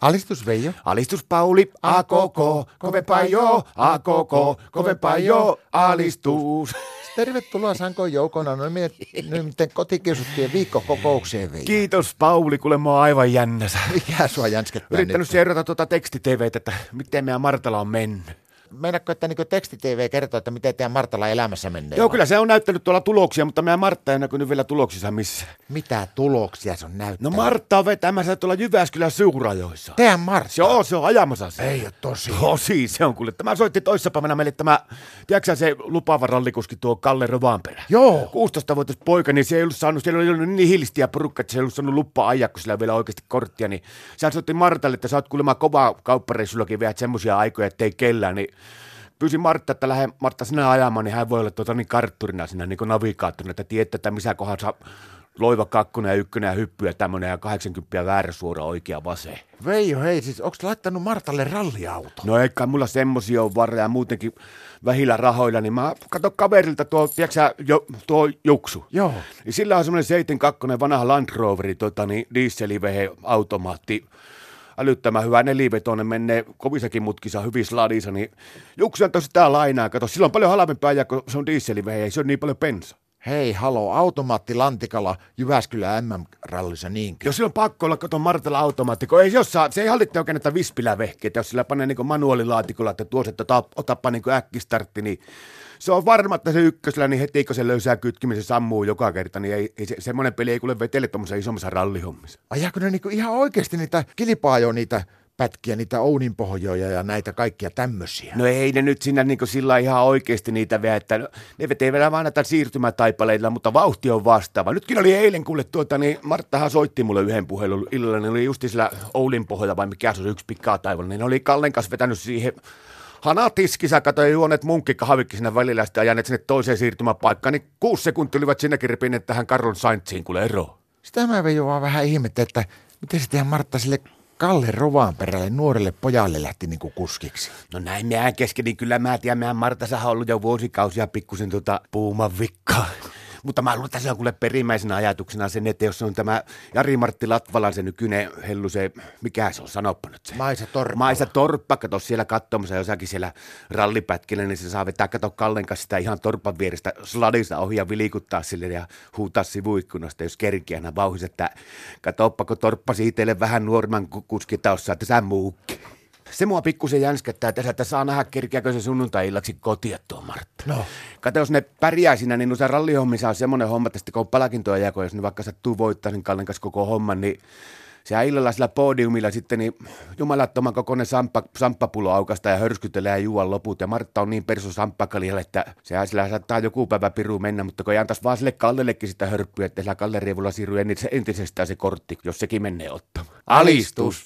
Alistus Veijo. Alistus Pauli, a koko, kovempaa jo, a koko, kovempaa jo, alistus. Tervetuloa Sanko Joukona no, miten kotikiusuttujen viikkokokoukseen Veijo. Kiitos Pauli, kuule mä oon aivan jännäsä. Mikä sua jänskettää Yrittänyt seurata tuota tekstiteveitä, että miten meidän Martala on mennyt meinaatko, että niin teksti-TV kertoo, että miten teidän Martalla elämässä menee? Joo, kyllä se on näyttänyt tuolla tuloksia, mutta meidän Martta ei näkynyt vielä tuloksissa missä. Mitä tuloksia se on näyttänyt? No Martta on vetämässä tuolla Jyväskylän suurajoissa. Teidän Martta? Joo, se on ajamassa se. Ei ole tosi. Tosi, se on kuule. Tämä soitti toissapäivänä meille tämä, tiedätkö se lupaava rallikuski tuo Kalle Rovanperä? Joo. 16-vuotias poika, niin se ei ollut saanut, siellä oli niin hilistiä porukka, että se ei ollut saanut lupaa ajaa, kun sillä vielä oikeasti korttia, niin se soitti Martalle, että sä oot kuulemma kova kauppareissullakin vielä semmoisia aikoja, ettei kellään, niin pyysin Martta, että lähde Martta sinä ajamaan, niin hän voi olla tuota niin kartturina sinä niin navigaattorina, että tiedät, että missä kohdassa loiva kakkonen ja ykkönen ja hyppy ja tämmöinen ja 80 väärä suora oikea vase. Veijo, hei, siis onko laittanut Martalle ralliauto? No eikä mulla semmosia ole varreja muutenkin vähillä rahoilla, niin mä katson kaverilta tuo, tiedätkö jo, tuo Juksu. Joo. Niin sillä on semmoinen 72 vanha Land Roveri, tota, niin dieselivehe automaatti älyttömän hyvä nelivetoinen, menee kovissakin mutkissa hyvin sladissa, niin Juksi on sitä lainaa. Kato, sillä on paljon halvempaa ajaa, kun se on dieselivehe, ei se on niin paljon pensa. Hei, halo, automaatti Lantikalla Jyväskylä MM-rallissa niinkin. Jos sillä on pakko olla, kato Martella automaatti, kun ei se, saa, se ei hallitte oikein näitä vispilävehkeitä, jos sillä panee niin manuaalilaatikolla, että tuossa, että otapa, otapa niin äkkistartti, niin se on varma, että se ykkösellä, niin heti kun se löysää kytkimen, se sammuu joka kerta, niin ei, ei se, semmoinen peli ei kuule vetele tuommoisessa isommassa rallihommissa. Ajaako ne niinku ihan oikeasti niitä kilpaa niitä pätkiä, niitä ouninpohjoja ja näitä kaikkia tämmöisiä. No ei ne nyt sinä niin sillä ihan oikeasti niitä vielä, että ne vetee vielä vaan näitä siirtymätaipaleilla, mutta vauhti on vastaava. Nytkin oli eilen kuule tuota, niin Marttahan soitti mulle yhden puhelun illalla, niin oli just sillä Oulinpohjoja vai mikä se on yksi pikkaa taivalla, niin ne oli Kallen kanssa vetänyt siihen hanatiskissä, katsoin juonet munkkikahvikki sinne välillä sitten ajaneet sinne toiseen siirtymäpaikkaan, niin kuusi sekuntia olivat sinnekin repineet tähän Karlon Saintsiin kuule ero. Sitä mä vaan vähän ihmettä, että miten se tehdään Martta sille Kalle Rovanperälle nuorelle pojalle lähti niin kuin kuskiksi? No näin mehän kesken, niin kyllä mä tiedän, mehän Marta on ollut jo vuosikausia pikkusen tota puuman vikkaa. Mutta mä luulen, että se on kuule perimmäisenä ajatuksena sen, että jos on tämä Jari-Martti Latvalan se nykyinen hellu, se, mikä se on, sanoppa nyt se. Maisa Torppa. Maisa Torppa, kato siellä katsomassa jossakin siellä rallipätkillä, niin se saa vetää, kato Kallen kanssa sitä ihan Torpan vierestä sladissa ohi ja vilikuttaa sille ja huutaa sivuikkunasta, jos kerkiä aina vauhissa, että katoppa, kun Torppa siitelee vähän nuorman kuskitaossa, että sä muukki. Se mua pikkusen jänskättää tässä, että saa nähdä kerkiäkö se sunnuntai-illaksi kotia tuo. No. Kato, jos ne pärjää siinä, niin se rallihommissa on semmoinen homma, että sitten kun on palkintoja jako, jos ne vaikka sattuu voittaa sen Kallen kanssa koko homman, niin se illalla sillä podiumilla sitten niin jumalattoman kokoinen samppa, samppapulo aukasta ja hörskytelee ja juua loput. Ja Martta on niin perso samppakaljalle, että sehän sillä saattaa joku päivä piru mennä, mutta kun ei antaisi vaan sille Kallellekin sitä hörppyä, että sillä Kalle Rievulla siirryy entisestään se kortti, jos sekin menee ottamaan. Alistus!